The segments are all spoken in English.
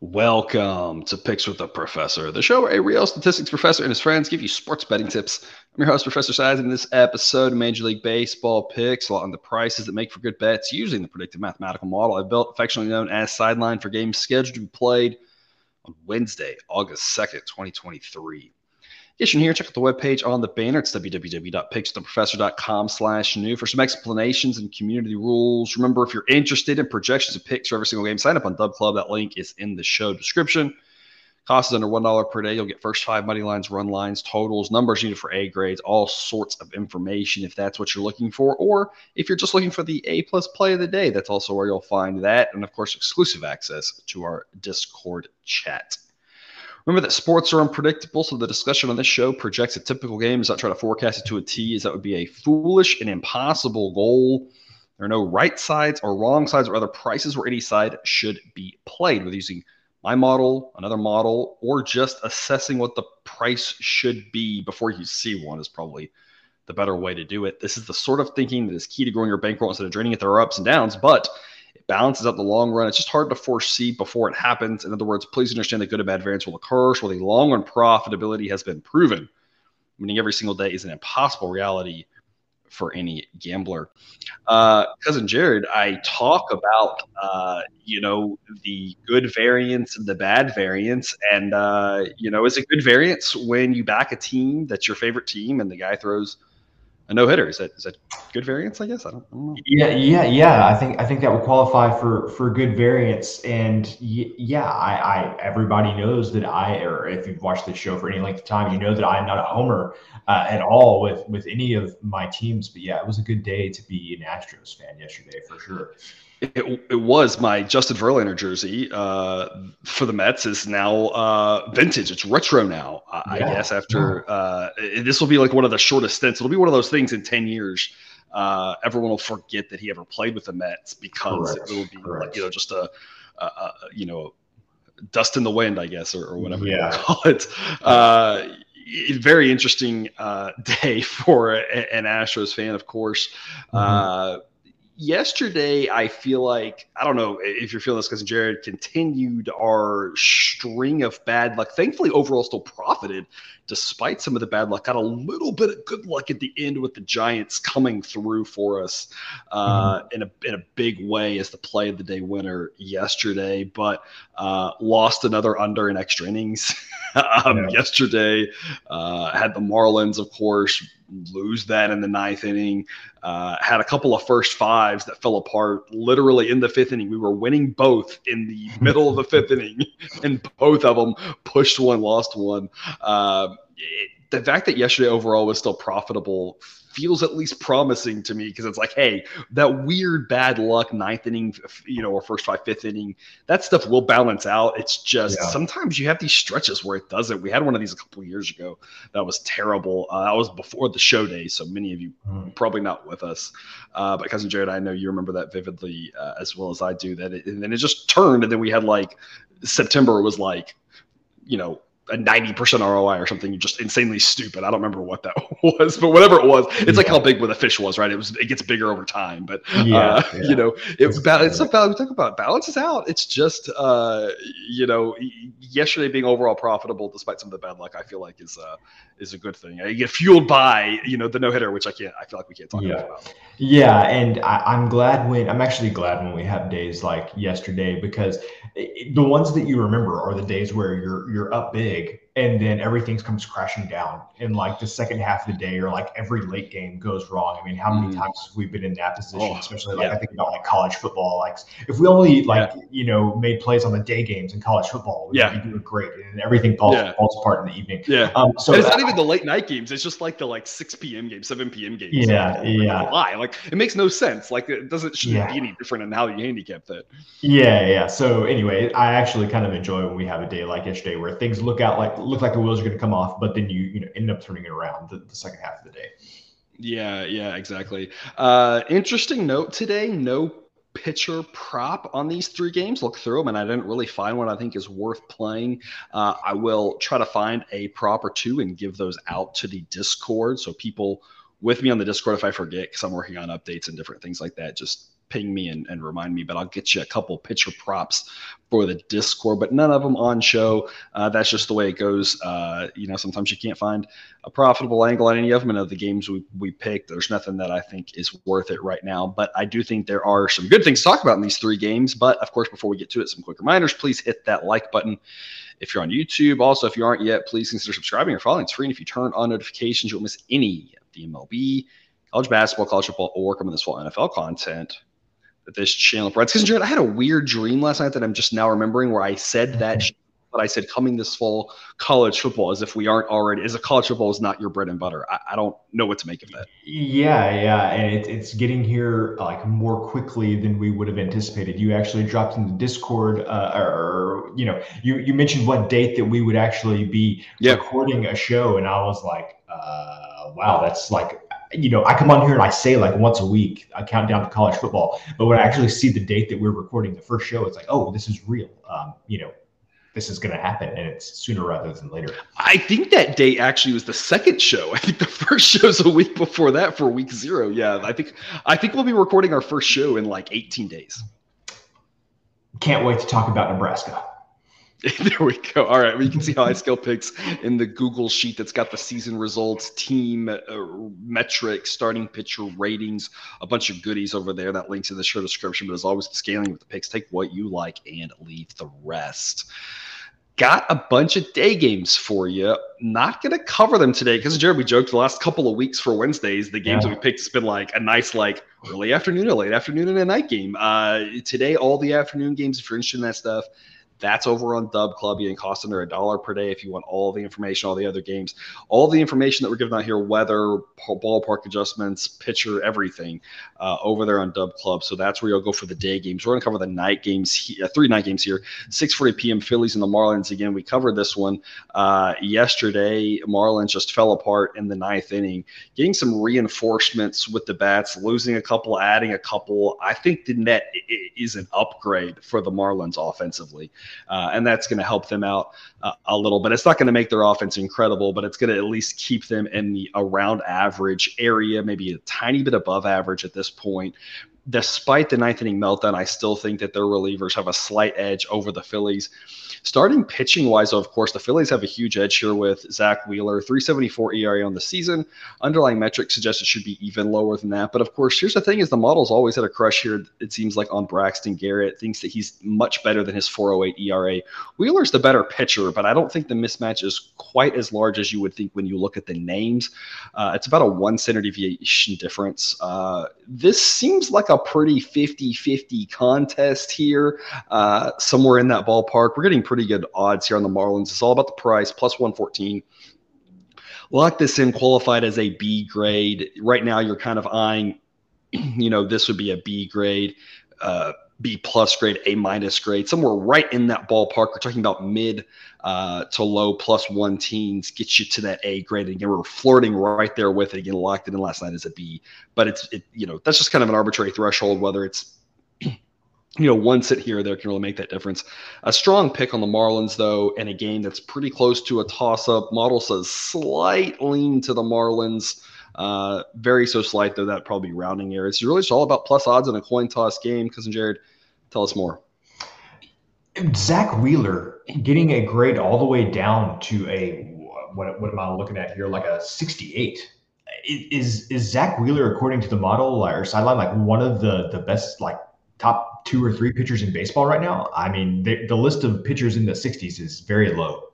Welcome to Picks with the Professor, the show where a real statistics professor and his friends give you sports betting tips. I'm your host, Professor Sides, and in this episode of Major League Baseball picks on the prices that make for good bets using the predictive mathematical model I built, affectionately known as Sideline for games scheduled to be played on Wednesday, August 2nd, 2023. Get you here, check out the webpage on the banner. It's www.pickstheprofessor.com slash new for some explanations and community rules. Remember, if you're interested in projections and picks for every single game, sign up on Dub Club. That link is in the show description. Cost is under $1 per day. You'll get first five money lines, run lines, totals, numbers needed for A grades, all sorts of information if that's what you're looking for. Or if you're just looking for the A plus play of the day, that's also where you'll find that. And of course, exclusive access to our Discord chat. Remember that sports are unpredictable, so the discussion on this show projects a typical game is not trying to forecast it to a T, as that would be a foolish and impossible goal. There are no right sides or wrong sides or other prices where any side should be played with using my model, another model, or just assessing what the price should be before you see one is probably the better way to do it. This is the sort of thinking that is key to growing your bankroll instead of draining it. There are ups and downs, but it balances out the long run. It's just hard to foresee before it happens. In other words, please understand that good and bad variance will occur. So the long run profitability has been proven. Meaning every single day is an impossible reality for any gambler. Uh, cousin Jared, I talk about uh, you know the good variance and the bad variance, and uh, you know is it good variance when you back a team that's your favorite team and the guy throws a no hitter. Is that is that good variance? I guess I don't, I don't, know. Yeah, yeah, yeah. I think I think that would qualify for for good variance. And y- yeah, I, I everybody knows that I, or if you've watched this show for any length of time, you know that I'm not a homer uh, at all with with any of my teams. But yeah, it was a good day to be an Astros fan yesterday for sure. It, it was my Justin Verlander jersey uh, for the Mets is now uh, vintage. It's retro now, yeah. I guess. After uh, this will be like one of the shortest stints. It'll be one of those things in ten years. Uh, everyone will forget that he ever played with the Mets because Correct. it will be Correct. like you know just a, a, a, you know dust in the wind, I guess, or, or whatever yeah. you call it. Uh, very interesting uh, day for an Astros fan, of course. Mm-hmm yesterday, I feel like I don't know if you're feeling this because Jared continued our string of bad luck. Thankfully, overall, still profited despite some of the bad luck. Got a little bit of good luck at the end with the Giants coming through for us uh, mm-hmm. in a in a big way as the play of the day winner yesterday, but uh, lost another under in extra innings um, yeah. yesterday. Uh, had the Marlins, of course, lose that in the ninth inning. Uh, had a couple of first fives that fell apart literally in the fifth inning. We were winning both in the middle of the fifth inning, and both of them pushed one, lost one. Uh, it, the fact that yesterday overall was still profitable feels at least promising to me because it's like, hey, that weird bad luck ninth inning, you know, or first five, fifth inning, that stuff will balance out. It's just yeah. sometimes you have these stretches where it doesn't. We had one of these a couple of years ago that was terrible. Uh, that was before the show day, so many of you mm. probably not with us. Uh, but cousin Jared, I know you remember that vividly uh, as well as I do. That it, and then it just turned, and then we had like September was like, you know, a 90% ROI or something just insanely stupid. I don't remember what that was, but whatever it was, it's yeah. like how big with a fish was, right? It was, it gets bigger over time, but yeah, uh, yeah. you know, it's about, it's about, we talk about balances out. It's just, uh, you know, yesterday being overall profitable, despite some of the bad luck, I feel like is, uh, is a good thing. You get fueled by, you know, the no hitter, which I can't, I feel like we can't talk about. Yeah. And I, am glad when, I'm actually glad when we have days like yesterday because it, the ones that you remember are the days where you're, you're up big big and then everything comes crashing down. In like the second half of the day or like every late game goes wrong. I mean how many mm. times have we been in that position? Oh, especially like yeah. i think about like college football. Like if we only like yeah. you know made plays on the day games in college football we'd yeah. be doing great. And everything falls, yeah. falls apart in the evening. Yeah. Um, so and it's not even the late night games. It's just like the like 6 p.m game, 7 p.m games. Yeah yeah. why. Like it makes no sense. Like it doesn't shouldn't be any different in how you handicap that. Yeah yeah. So anyway i actually kind of enjoy when we have a day like yesterday where things look out like look like the wheels are going to come off, but then you you know end up turning it around the, the second half of the day. Yeah, yeah, exactly. Uh, interesting note today: no pitcher prop on these three games. Look through them, and I didn't really find one I think is worth playing. Uh, I will try to find a prop or two and give those out to the Discord so people with me on the Discord if I forget because I'm working on updates and different things like that. Just ping me and, and remind me, but I'll get you a couple pitcher props for the Discord, but none of them on show. Uh, that's just the way it goes. Uh, you know, sometimes you can't find a profitable angle on any of them. And of the games we, we picked, there's nothing that I think is worth it right now. But I do think there are some good things to talk about in these three games. But of course, before we get to it, some quick reminders. Please hit that like button if you're on YouTube. Also, if you aren't yet, please consider subscribing or following. It's free. And if you turn on notifications, you won't miss any of the MLB, college basketball, college football, or coming this fall NFL content this channel provides. Cousin Jared, I had a weird dream last night that I'm just now remembering where I said that. But I said coming this fall, college football, as if we aren't already, as a college football is not your bread and butter. I, I don't know what to make of that. Yeah, yeah, and it, it's getting here like more quickly than we would have anticipated. You actually dropped in the Discord, uh, or you know, you you mentioned what date that we would actually be yep. recording a show, and I was like, uh, wow, that's like you know, I come on here and I say like once a week, I count down to college football. But when I actually see the date that we're recording the first show, it's like, oh, this is real. Um, you know, this is going to happen, and it's sooner rather than later. I think that date actually was the second show. I think the first show's a week before that for week zero. Yeah, I think I think we'll be recording our first show in like 18 days. Can't wait to talk about Nebraska. there we go. All right, well, you can see how I scale picks in the Google sheet that's got the season results, team uh, metrics, starting pitcher ratings, a bunch of goodies over there. That links in the show description. But as always, the scaling with the picks, take what you like and leave the rest. Got a bunch of day games for you. Not going to cover them today because Jared, we joked the last couple of weeks for Wednesdays. The games yeah. that we picked has been like a nice like early afternoon, a late afternoon, and a night game. Uh, today, all the afternoon games. If you're interested in that stuff that's over on Dub Club. You can cost under a dollar per day if you want all the information, all the other games, all the information that we're giving out here, weather, ballpark adjustments, pitcher, everything, uh, over there on Dub Club. So that's where you'll go for the day games. We're going to cover the night games, he- uh, three night games here. 6:40 p.m. Phillies and the Marlins. Again, we covered this one uh, yesterday. Marlins just fell apart in the ninth inning, getting some reinforcements with the bats, losing a couple, adding a couple. I think the net is an upgrade for the Marlins offensively uh, and that's going to help them out uh, a little bit. It's not going to make their offense incredible, but it's going to at least keep them in the around average area, maybe a tiny bit above average at this point despite the ninth inning meltdown, I still think that their relievers have a slight edge over the Phillies. Starting pitching wise, of course, the Phillies have a huge edge here with Zach Wheeler, 374 ERA on the season. Underlying metrics suggest it should be even lower than that. But of course, here's the thing is the model's always had a crush here, it seems like, on Braxton Garrett, thinks that he's much better than his 408 ERA. Wheeler's the better pitcher, but I don't think the mismatch is quite as large as you would think when you look at the names. Uh, it's about a one center deviation difference. Uh, this seems like a pretty 50 50 contest here, uh, somewhere in that ballpark. We're getting pretty good odds here on the Marlins. It's all about the price, plus 114. Lock this in, qualified as a B grade. Right now, you're kind of eyeing, you know, this would be a B grade. Uh, B plus grade, A minus grade, somewhere right in that ballpark. We're talking about mid uh, to low plus one teens, gets you to that A grade. And again, we're flirting right there with it. Again, locked it in last night as a B, but it's it, you know that's just kind of an arbitrary threshold. Whether it's you know one sit here or there can really make that difference. A strong pick on the Marlins though, and a game that's pretty close to a toss up. Model says slight lean to the Marlins. Uh, very so slight though that probably rounding error. It's really just all about plus odds in a coin toss game. Cousin Jared, tell us more. Zach Wheeler getting a grade all the way down to a what, what am I looking at here? Like a 68. Is is Zach Wheeler according to the model or sideline like one of the the best like top two or three pitchers in baseball right now? I mean, the, the list of pitchers in the 60s is very low.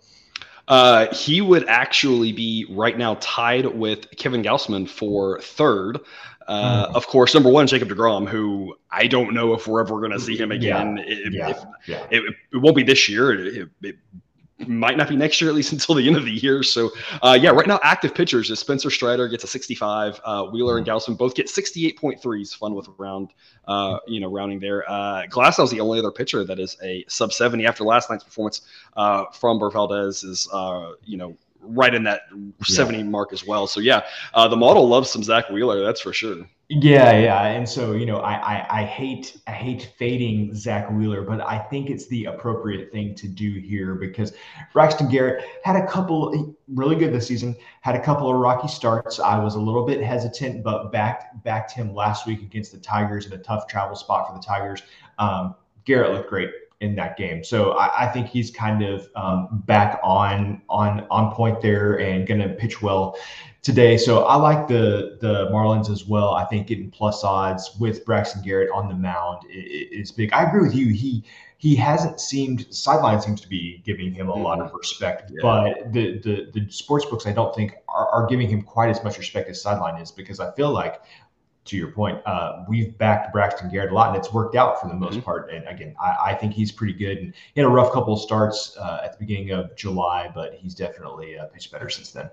Uh, he would actually be right now tied with Kevin Gausman for third. Uh, mm. Of course, number one, Jacob DeGrom, who I don't know if we're ever going to see him again. Yeah. If, yeah. If, yeah. It, it, won't be this year. It, it, might not be next year, at least until the end of the year. So, uh, yeah, right now, active pitchers is Spencer Strider gets a 65. Uh, Wheeler and Gausman both get 68.3s. Fun with round, uh, you know, rounding there. Uh, Glasnow's the only other pitcher that is a sub 70 after last night's performance uh, from Valdez is, uh, you know, right in that 70 yeah. mark as well. So yeah, uh, the model loves some Zach Wheeler, that's for sure. Yeah, yeah, and so you know, I, I I hate I hate fading Zach Wheeler, but I think it's the appropriate thing to do here because Braxton Garrett had a couple really good this season, had a couple of rocky starts. I was a little bit hesitant, but backed backed him last week against the Tigers in a tough travel spot for the Tigers. Um, Garrett looked great in that game. So I, I think he's kind of um, back on on on point there and going to pitch well today. So I like the the Marlins as well. I think getting plus odds with Braxton Garrett on the mound is big. I agree with you. He he hasn't seemed sideline seems to be giving him a lot of mm-hmm. respect, yeah. but the the the sports books I don't think are, are giving him quite as much respect as sideline is because I feel like to your point, uh, we've backed Braxton Garrett a lot, and it's worked out for the most mm-hmm. part. And again, I, I, think he's pretty good. And he had a rough couple of starts uh, at the beginning of July, but he's definitely uh, pitched better since then.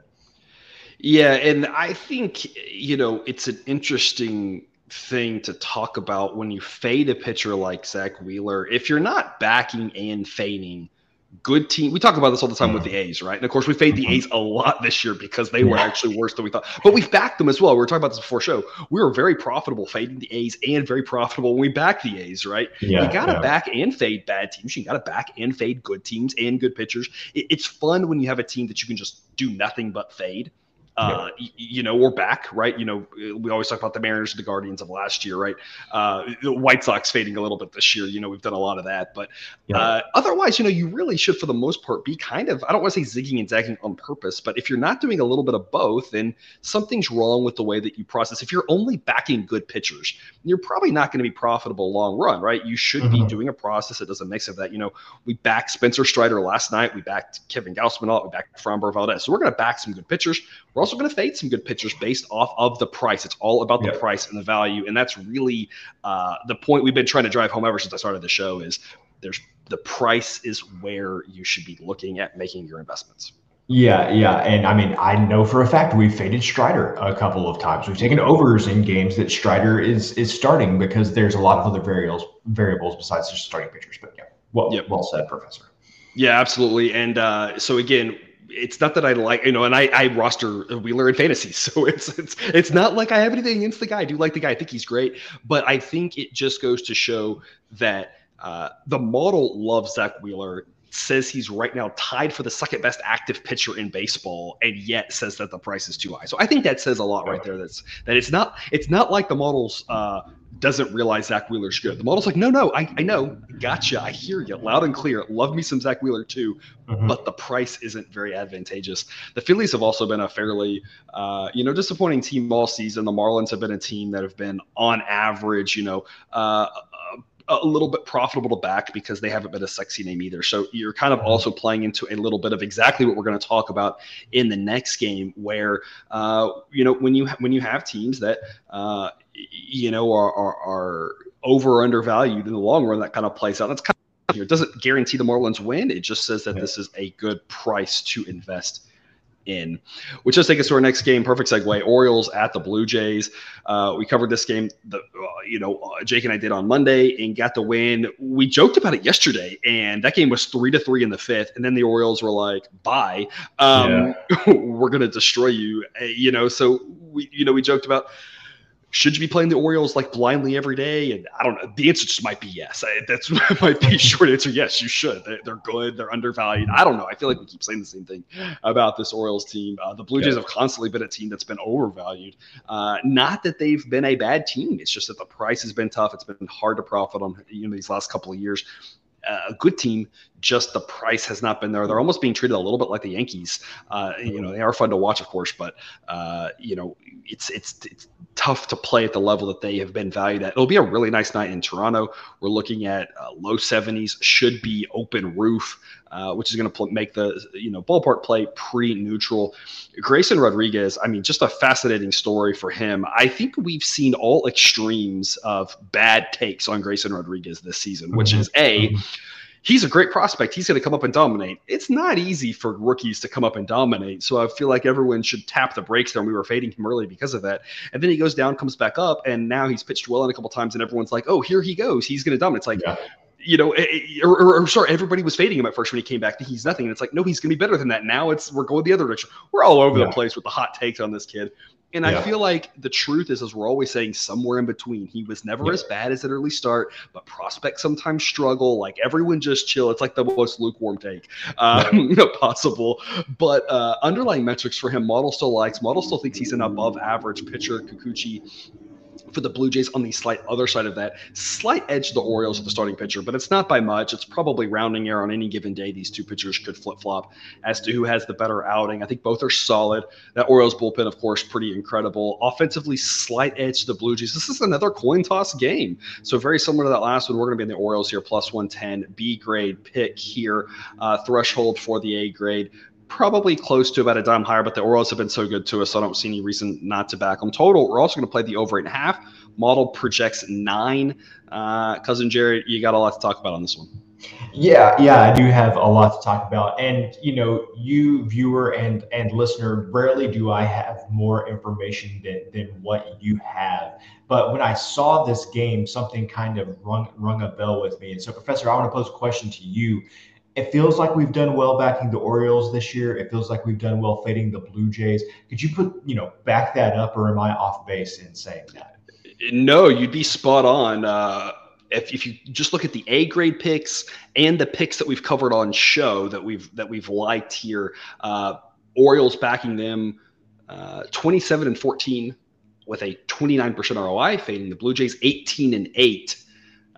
Yeah, and I think you know it's an interesting thing to talk about when you fade a pitcher like Zach Wheeler. If you're not backing and fading good team. We talk about this all the time with the mm-hmm. A's, right? And of course, we fade the A's a lot this year because they were actually worse than we thought. But we've backed them as well. We were talking about this before show. We were very profitable fading the A's and very profitable when we back the A's, right? Yeah, you got to yeah. back and fade bad teams. You got to back and fade good teams and good pitchers. It, it's fun when you have a team that you can just do nothing but fade. Uh, yeah. you know, we're back, right? You know, we always talk about the Mariners, and the Guardians of last year, right? Uh, the White Sox fading a little bit this year. You know, we've done a lot of that, but yeah. uh, otherwise, you know, you really should, for the most part, be kind of I don't want to say zigging and zagging on purpose, but if you're not doing a little bit of both, then something's wrong with the way that you process. If you're only backing good pitchers, you're probably not going to be profitable long run, right? You should mm-hmm. be doing a process that does a mix of that. You know, we backed Spencer Strider last night. We backed Kevin Gausman. We backed Framber Valdez. So we're going to back some good pitchers. We're also going to fade some good pitchers based off of the price. It's all about the price and the value, and that's really uh, the point we've been trying to drive home ever since I started the show. Is there's the price is where you should be looking at making your investments. Yeah, yeah, and I mean, I know for a fact we've faded Strider a couple of times. We've taken overs in games that Strider is is starting because there's a lot of other variables variables besides just starting pitchers. But yeah, well, yep. well said, Professor. Yeah, absolutely. And uh, so again, it's not that I like, you know, and I, I roster Wheeler in fantasy, so it's it's it's not like I have anything against the guy. I do like the guy. I think he's great, but I think it just goes to show that uh, the model loves Zach Wheeler. Says he's right now tied for the second best active pitcher in baseball, and yet says that the price is too high. So I think that says a lot right there. That's that it's not it's not like the models uh, doesn't realize Zach Wheeler's good. The model's like, no, no, I, I know, gotcha, I hear you, loud and clear. Love me some Zach Wheeler too, mm-hmm. but the price isn't very advantageous. The Phillies have also been a fairly, uh, you know, disappointing team all season. The Marlins have been a team that have been on average, you know, uh, a little bit profitable to back because they haven't been a sexy name either. So you're kind of mm-hmm. also playing into a little bit of exactly what we're going to talk about in the next game, where uh, you know when you ha- when you have teams that uh, you know are, are, are over or undervalued in the long run, that kind of plays out. That's kind of here. It doesn't guarantee the Marlins win. It just says that yeah. this is a good price to invest in, which does take us to our next game. Perfect segue. Orioles at the Blue Jays. Uh, we covered this game, the, uh, you know, uh, Jake and I did on Monday and got the win. We joked about it yesterday, and that game was three to three in the fifth. And then the Orioles were like, "Bye, um, yeah. we're gonna destroy you." Uh, you know, so we, you know, we joked about should you be playing the Orioles like blindly every day? And I don't know. The answer just might be yes. I, that's might be short answer. Yes, you should. They're, they're, good. They're undervalued. I don't know. I feel like we keep saying the same thing about this Orioles team. Uh, the Blue Jays have constantly been a team that's been overvalued. Uh, not that they've been a bad team. It's just that the price has been tough. It's been hard to profit on you know these last couple of years a good team, just the price has not been there. They're almost being treated a little bit like the Yankees. Uh, you know, they are fun to watch, of course, but uh, you know, it's, it's it's tough to play at the level that they have been valued at. It'll be a really nice night in Toronto. We're looking at uh, low 70s, should be open roof, uh, which is going to pl- make the you know ballpark play pretty neutral. Grayson Rodriguez, I mean, just a fascinating story for him. I think we've seen all extremes of bad takes on Grayson Rodriguez this season, which mm-hmm. is a mm-hmm he's a great prospect. He's going to come up and dominate. It's not easy for rookies to come up and dominate. So I feel like everyone should tap the brakes there. And we were fading him early because of that. And then he goes down, comes back up, and now he's pitched well in a couple times, and everyone's like, "Oh, here he goes. He's going to dominate." It's like. Yeah you know, eh, eh, or, or, or, sorry, everybody was fading him at first when he came back. He's nothing. And it's like, no, he's going to be better than that. Now it's we're going the other direction. We're all over yeah. the place with the hot takes on this kid. And yeah. I feel like the truth is, as we're always saying, somewhere in between. He was never yeah. as bad as an early start, but prospects sometimes struggle. Like everyone just chill. It's like the most lukewarm take um, possible. But uh, underlying metrics for him, model still likes. Model still thinks he's an above average pitcher. Kikuchi for the Blue Jays on the slight other side of that. Slight edge to the Orioles at the starting pitcher, but it's not by much. It's probably rounding error on any given day. These two pitchers could flip flop as to who has the better outing. I think both are solid. That Orioles bullpen, of course, pretty incredible. Offensively, slight edge to the Blue Jays. This is another coin toss game. So very similar to that last one. We're going to be in the Orioles here, plus 110, B grade pick here, uh, threshold for the A grade probably close to about a dime higher, but the Orioles have been so good to us, so I don't see any reason not to back them. Total, we're also going to play the over eight and a half. Model projects nine. Uh, Cousin Jared, you got a lot to talk about on this one. Yeah, yeah, I do have a lot to talk about. And you know, you viewer and and listener, rarely do I have more information than, than what you have. But when I saw this game, something kind of rung rung a bell with me. And so, Professor, I want to pose a question to you it feels like we've done well backing the Orioles this year. It feels like we've done well fading the Blue Jays. Could you put, you know, back that up, or am I off base in saying that? No, you'd be spot on. Uh, if, if you just look at the A grade picks and the picks that we've covered on show that we've that we've liked here, uh, Orioles backing them uh, 27 and 14 with a 29% ROI, fading the Blue Jays 18 and 8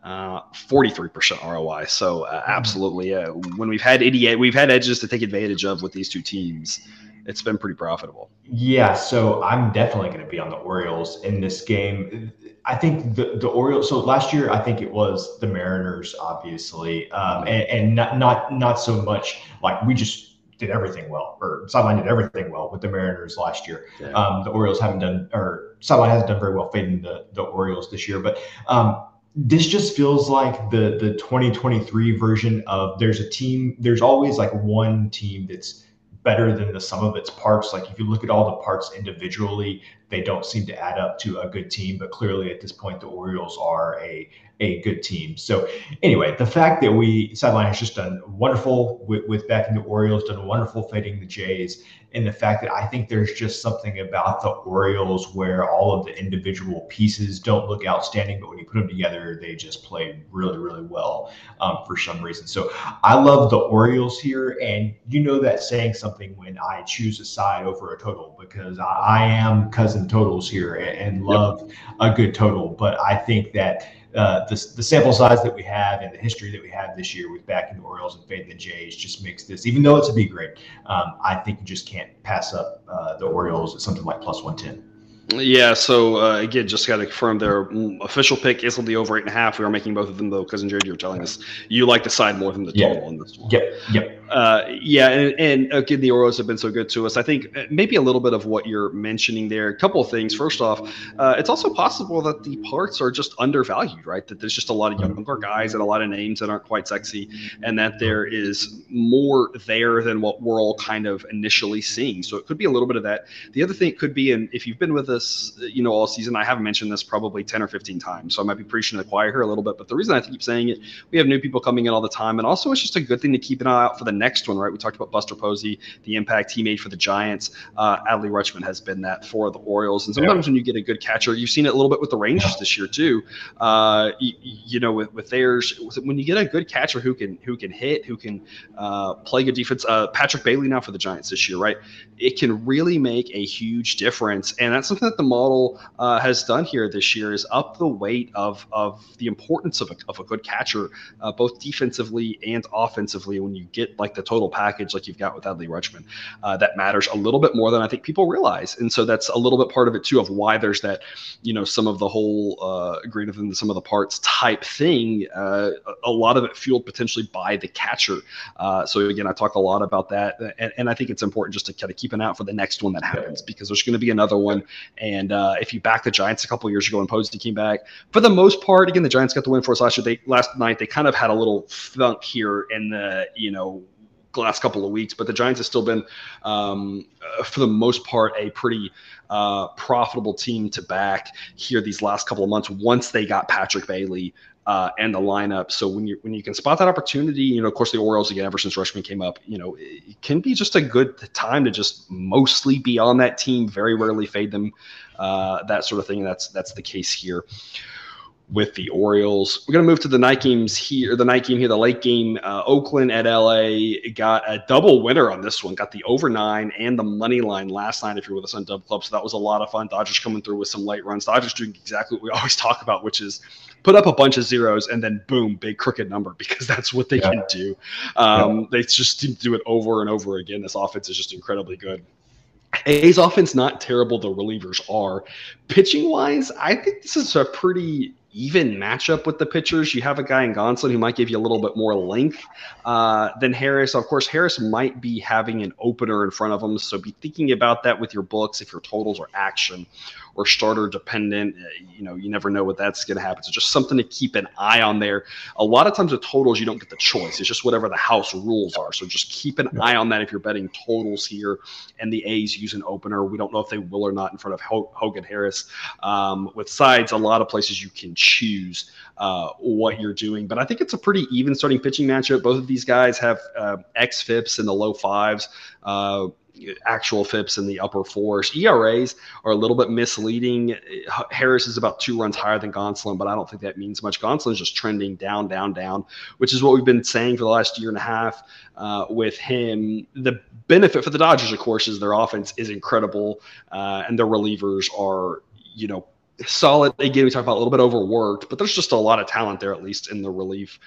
uh, 43% ROI. So uh, mm-hmm. absolutely, yeah. When we've had idiot, we've had edges to take advantage of with these two teams. It's been pretty profitable. Yeah, so I'm definitely going to be on the Orioles in this game. I think the the Orioles. So last year, I think it was the Mariners, obviously, um, and, and not not not so much like we just did everything well, or sideline did everything well with the Mariners last year. Yeah. Um, the Orioles haven't done, or sideline hasn't done very well fading the the Orioles this year, but. Um, this just feels like the the 2023 version of there's a team there's always like one team that's better than the sum of its parts. Like if you look at all the parts individually they don't seem to add up to a good team but clearly at this point the orioles are a a good team so anyway the fact that we sideline has just done wonderful with, with backing the orioles done wonderful fading the jays and the fact that I think there's just something about the Orioles where all of the individual pieces don't look outstanding, but when you put them together, they just play really, really well um, for some reason. So I love the Orioles here, and you know that saying something when I choose a side over a total because I, am cousin totals here and, and love a good total, but I think that uh, the, the sample size that we have and the history that we have this year with backing the Orioles and fading the Jays just makes this, even though it's a B grade, um, I think you just can't pass up uh, the Orioles at something like plus 110. Yeah, so uh, again, just got to confirm their official pick is on the over eight and a half. We are making both of them though, cousin Jared, you're telling us you like the side more than the total yeah. on this one. Yep, yep. Uh, yeah, and, and again, the Orioles have been so good to us. I think uh, maybe a little bit of what you're mentioning there. A couple of things. First off, uh, it's also possible that the parts are just undervalued, right? That there's just a lot of younger guys and a lot of names that aren't quite sexy, and that there is more there than what we're all kind of initially seeing. So it could be a little bit of that. The other thing could be, and if you've been with us, you know, all season, I haven't mentioned this probably 10 or 15 times, so I might be preaching to the choir here a little bit. But the reason I keep saying it, we have new people coming in all the time, and also it's just a good thing to keep an eye out for the next one, right? We talked about Buster Posey, the impact he made for the Giants. Uh, Adley Rutschman has been that for the Orioles. And sometimes yeah. when you get a good catcher, you've seen it a little bit with the Rangers this year too. Uh, you, you, know, with, with theirs, when you get a good catcher who can who can hit, who can uh, play good defense. Uh, Patrick Bailey now for the Giants this year, right? It can really make a huge difference, and that's something that the model uh, has done here this year is up the weight of of the importance of a, of a good catcher, uh, both defensively and offensively. When you get like the total package like you've got with Adley Rutschman. Uh, that matters a little bit more than I think people realize, and so that's a little bit part of it too of why there's that, you know, some of the whole uh, greater than some of the parts type thing. Uh, a lot of it fueled potentially by the catcher. Uh, so again, I talk a lot about that, and, and, I think it's important just to kind of keep an eye out for the next one that happens because there's going to be another one. And uh, if you back the Giants a couple years ago and Posey came back, for the most part, again, the Giants got the win for us last year. They last night they kind of had a little funk here in the you know last couple of weeks, but the Giants have still been, um, uh, for the most part, a pretty uh, profitable team to back here these last couple of months once they got Patrick Bailey uh, and the lineup. So when you when you can spot that opportunity, you know, of course the Orioles again ever since Rutschman came up, you know, it can be just a good time to just mostly be on that team. Very rarely fade them, uh, that sort of thing. That's that's the case here with the Orioles. We're going to move to the night games here, the night game here, the late game. Uh, Oakland at LA got a double winner on this one, got the over nine and the money line last night if you're with us on Dub Club. So that was a lot of fun. Dodgers coming through with some late runs. Dodgers doing exactly what we always talk about, which is put up a bunch of zeros and then boom, big crooked number because that's what they yeah. can do. Um, yeah. They just do it over and over again. This offense is just incredibly good. A's offense not terrible. The relievers are. Pitching wise, I think this is a pretty even matchup with the pitchers. You have a guy in Gonsolin who might give you a little bit more length uh, than Harris. Of course, Harris might be having an opener in front of him, so be thinking about that with your books if your totals are action or starter dependent. Uh, you know, you never know what that's going to happen. So just something to keep an eye on there. A lot of times with totals, you don't get the choice. It's just whatever the house rules are. So just keep an eye on that if you're betting totals here. And the A's use an opener. We don't know if they will or not in front of Hogan Harris. Um, with sides, a lot of places you can choose uh, what you're doing. But I think it's a pretty even starting pitching matchup. Both of these guys have uh, XFIPs in the low fives. Uh, actual FIPS in the upper fours. ERAs are a little bit misleading. Harris is about two runs higher than Gonsolin, but I don't think that means much. Gonsolin's just trending down, down, down, which is what we've been saying for the last year and a half uh, with him. The benefit for the Dodgers, of course, is their offense is incredible uh, and their relievers are, you know, solid. Again, we talk about a little bit overworked, but there's just a lot of talent there, at least in the relief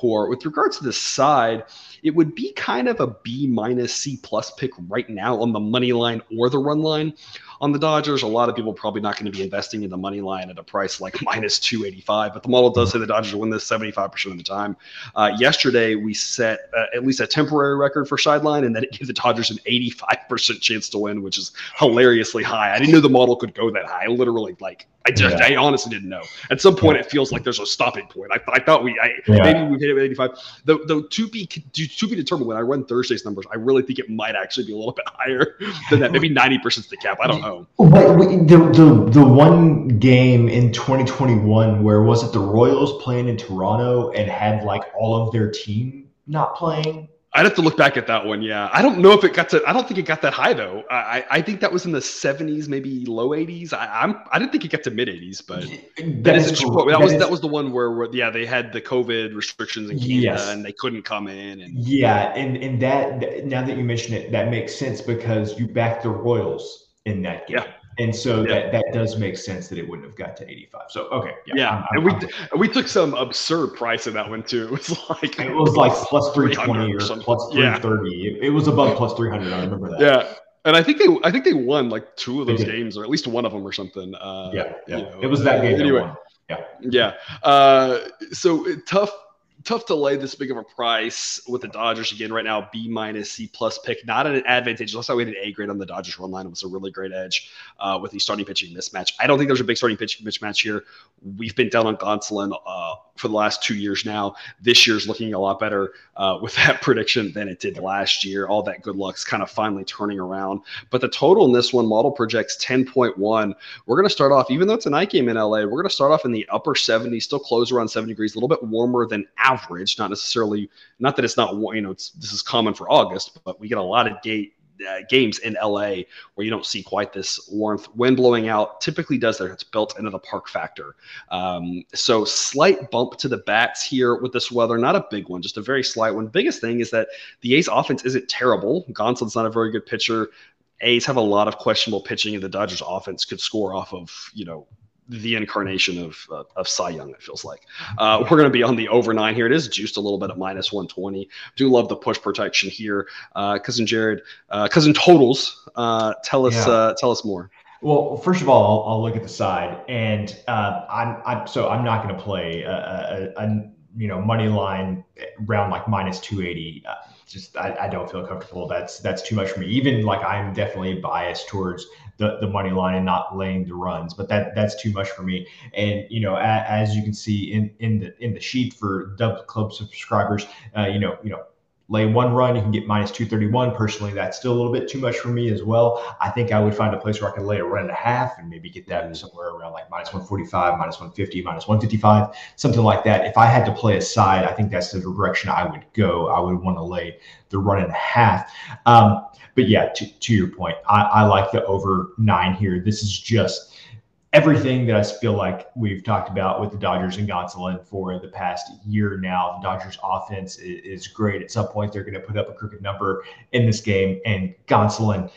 corps. With regards to the side, it would be kind of a B minus C plus pick right now on the money line or the run line on the Dodgers. A lot of people probably not going to be investing in the money line at a price like minus 285, but the model does say the Dodgers win this 75% of the time. Uh, yesterday, we set uh, at least a temporary record for sideline, and then it gave the Dodgers an 85% chance to win, which is hilariously high. I didn't know the model could go that high. Literally, like, I just, yeah. I honestly didn't know. At some point, yeah. it feels like there's a stopping point. I, I thought we, I, yeah. maybe we hit it at 85. Though, the to be to be determined. When I run Thursday's numbers, I really think it might actually be a little bit higher than that. Maybe 90% is the cap. I don't know. But the, the the one game in 2021 where was it the Royals playing in Toronto and had like all of their team not playing? I'd have to look back at that one. Yeah, I don't know if it got to. I don't think it got that high though. I I think that was in the 70s, maybe low 80s. I, I'm I didn't think it got to mid 80s, but that, that is, cool. that, that was is, that was the one where, where yeah they had the COVID restrictions in Canada yes. and they couldn't come in. And yeah, and and that now that you mention it, that makes sense because you backed the Royals in that game. Yeah. And so yeah. that, that does make sense that it wouldn't have got to 85. So okay, yeah, yeah. I'm, I'm, and we I'm, we took some absurd price in that one too. It was like it was like plus 320 or, or plus 330. Yeah. It, it, was above plus 300. I remember that. Yeah. And I think they, I think they won like two of those games, or at least one of them, or something. Uh, yeah, yeah. You know, it was that game. Anyway, yeah, yeah. Uh, so tough, tough to lay this big of a price with the Dodgers again right now. B minus C plus pick, not an advantage. Last time we had an A grade on the Dodgers run line. It was a really great edge uh, with the starting pitching mismatch. I don't think there's a big starting pitching mismatch here. We've been down on Gonsolin uh, for the last two years now. This year's looking a lot better uh, with that prediction than it did last year. All that good luck's kind of finally turning around. But the total in this one model projects 10.1. We're going to start off, even though it's a night game in LA, we're going to start off in the upper 70s, still close around 70 degrees, a little bit warmer than average. Not necessarily, not that it's not, you know, this is common for August, but we get a lot of gate uh, games in LA where you don't see quite this warmth. Wind blowing out typically does that. It's built into the park factor. Um, so slight bump to the bats here with this weather. Not a big one, just a very slight one. Biggest thing is that the A's offense isn't terrible. Gonsolin's not a very good pitcher. A's have a lot of questionable pitching, and the Dodgers offense could score off of you know the incarnation of uh, of Cy Young. It feels like uh, we're going to be on the over nine here. It is juiced a little bit at minus one twenty. Do love the push protection here, uh, cousin Jared. Uh, cousin totals. Uh, tell us yeah. Uh, tell us more. Well, first of all, I'll, I'll look at the side, and I'm, I'm so I'm not going to play a, a, a, you know money line round like minus two eighty just I, I, don't feel comfortable. That's that's too much for me. Even like I'm definitely biased towards the, the money line and not laying the runs, but that that's too much for me. And you know, a, as you can see in in the in the sheet for Dub Club subscribers, uh, you know, you know, lay one run, you can get minus 231. Personally, that's still a little bit too much for me as well. I think I would find a place where I could lay a run and a half and maybe get that somewhere around like minus 145, minus 150, minus 155, something like that. If I had to play a side, I think that's the direction I would go. I would want to lay the run and a half. Um, but yeah, to, to your point, I, I like the over nine here. This is just everything that I feel like we've talked about with the Dodgers and Gonsolin for the past year now. The Dodgers offense is, great. At some point, they're going to put up a crooked number in this game. And Gonsolin,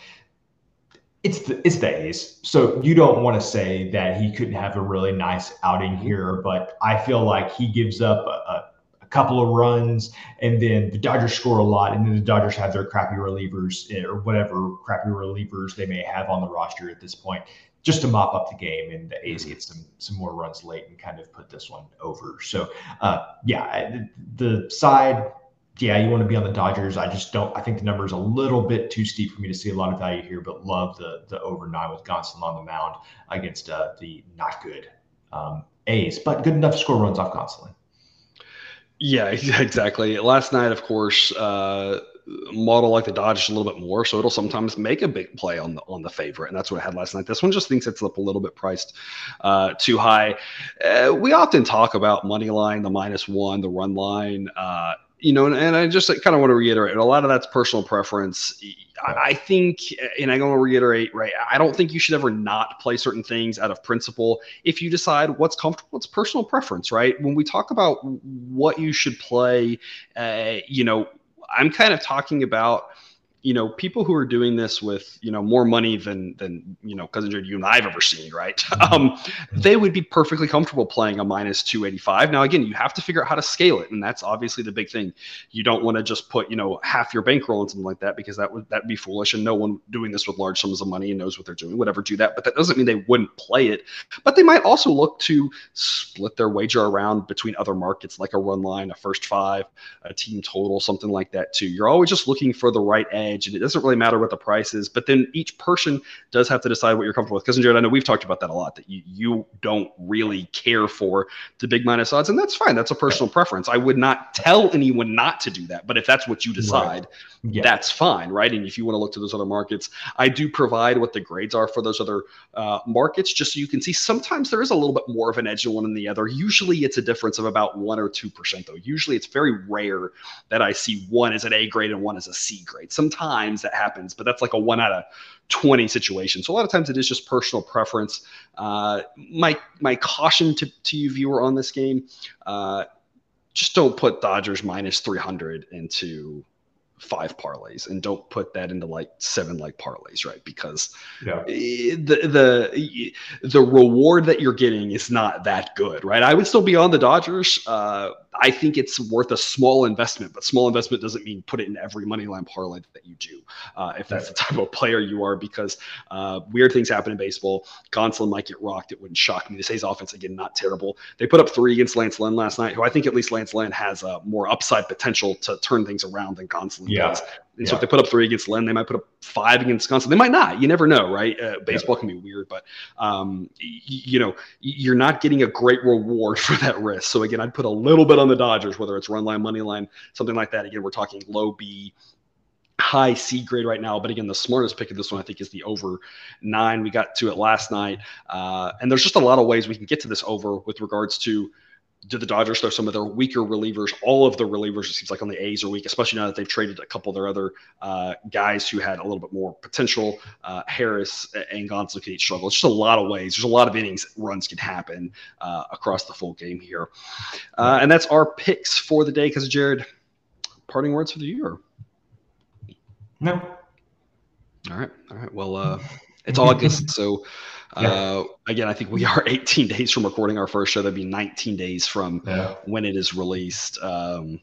it's the, it's the. So you don't want to say that he couldn't have a really nice outing here, but I feel like he gives up a, a a couple of runs, and then the Dodgers score a lot, and then the Dodgers have their crappy relievers eh, or whatever crappy relievers they may have on the roster at this point just to mop up the game, and the A's get some some more runs late and kind of put this one over. So, uh, yeah, the side, yeah, you want to be on the Dodgers. I just don't. I think the number is a little bit too steep for me to see a lot of value here, but love the the over nine with Gonsolin on the mound against uh, the not good um, A's, but good enough to score runs off Gonsolin. Yeah, exactly. Last night, of course, uh, model like the Dodgers a little bit more, so it'll sometimes make a big play on the on the favorite, and that's what it had last night. This one just thinks it's up a little bit priced uh, too high. Uh, we often talk about money line, the minus one, the run line. Uh, you know, and, and I just kind of want to reiterate a lot of that's personal preference. I, I think, and I'm going to reiterate, right? I don't think you should ever not play certain things out of principle. If you decide what's comfortable, it's personal preference, right? When we talk about what you should play, uh, you know, I'm kind of talking about you know, people who are doing this with, you know, more money than, than, you know, cousin Jared, you and I've ever seen, right? Um, they would be perfectly comfortable playing a minus 285. Now, again, you have to figure out how to scale it. And that's obviously the big thing. You don't want to just put, you know, half your bankroll in something like that because that would, that'd be foolish. And no one doing this with large sums of money and knows what they're doing, whatever do that. But that doesn't mean they wouldn't play it. But they might also look to split their wager around between other markets, like a run line, a first five, a team total, something like that too. You're always just looking for the right And it doesn't really matter matter what the price is. But then each person does have to decide what you're comfortable with. Cousin Jared, I know we've talked about that a lot. That you you don't really care for the big minus odds, and that's fine. That's a personal preference. I would not tell anyone not to do that. But if that's what you decide, right. yeah. that's fine, right? And if you want to look to those other markets, I do provide what the grades are for those other uh, markets, just so you can see. Sometimes there is a little bit more of an edge in one than the other. Usually, it's a difference of about one or two percent, though. Usually, it's very rare that I see one as an A grade and one as a C grade. Sometimes that happens happens, but that's like a one out of 20 situation. So a lot of times it is just personal preference. Uh, my my caution to, to you viewer on this game, uh, just don't put Dodgers minus 300 into five parlays and don't put that into like seven like parlays right because yeah. the the the reward that you're getting is not that good right i would still be on the dodgers uh, I think it's worth a small investment, but small investment doesn't mean put it in every money line parlay that you do. Uh, if that's the type of player you are, because uh, weird things happen in baseball. Gonsolin might get rocked. It wouldn't shock me. This A's offense again, not terrible. They put up three against Lance Lynn last night, who I think at least Lance Lynn has uh, more upside potential to turn things around than Gonsolin yeah. does. And yeah. so if they put up three against Lynn, they might put up five against Gonsolin. They might not. You never know, right? Uh, baseball yeah. can be weird, but um, y- you know, you're not getting a great reward for that risk. So again, I'd put a little bit on the Dodgers, whether it's run line, money line, something like that. Again, we're talking low B, high C grade right now. But again, the smartest pick of this one, I think, is the over nine. We got to it last night. Uh, and there's just a lot of ways we can get to this over with regards to do the Dodgers throw some of their weaker relievers? All of the relievers, it seems like on the A's are weak, especially now that they've traded a couple of their other uh, guys who had a little bit more potential. Uh, Harris and Gonsolin can each struggle. It's just a lot of ways. There's a lot of innings runs can happen uh, across the full game here. Uh, and that's our picks for the day. Cousin Jared, parting words for the year? No. All right. All right. Well, uh, it's August, so yeah. Uh, again, I think we are 18 days from recording our first show. That'd be 19 days from yeah. when it is released um,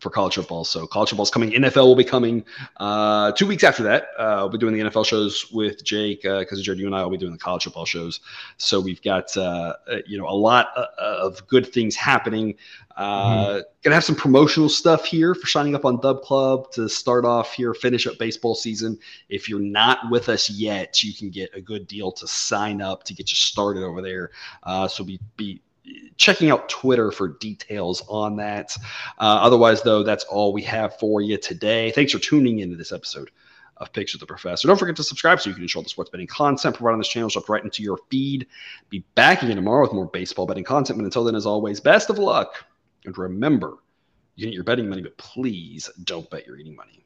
for college football. So college football is coming. NFL will be coming uh, two weeks after that. Uh, we'll be doing the NFL shows with Jake because uh, Jared, you and I will be doing the college football shows. So we've got uh, uh, you know a lot of good things happening. Uh, mm-hmm. Gonna have some promotional stuff here for signing up on Dub Club to start off here, finish up baseball season. If you're not with us yet, you can get a good deal to sign up to get you started over there. Uh, so be be checking out Twitter for details on that. Uh, otherwise, though, that's all we have for you today. Thanks for tuning into this episode of Picks with the Professor. Don't forget to subscribe so you can ensure the sports betting content provided on this channel dropped right into your feed. Be back again tomorrow with more baseball betting content. But until then, as always, best of luck. And remember, you get your betting money, but please don't bet your eating money.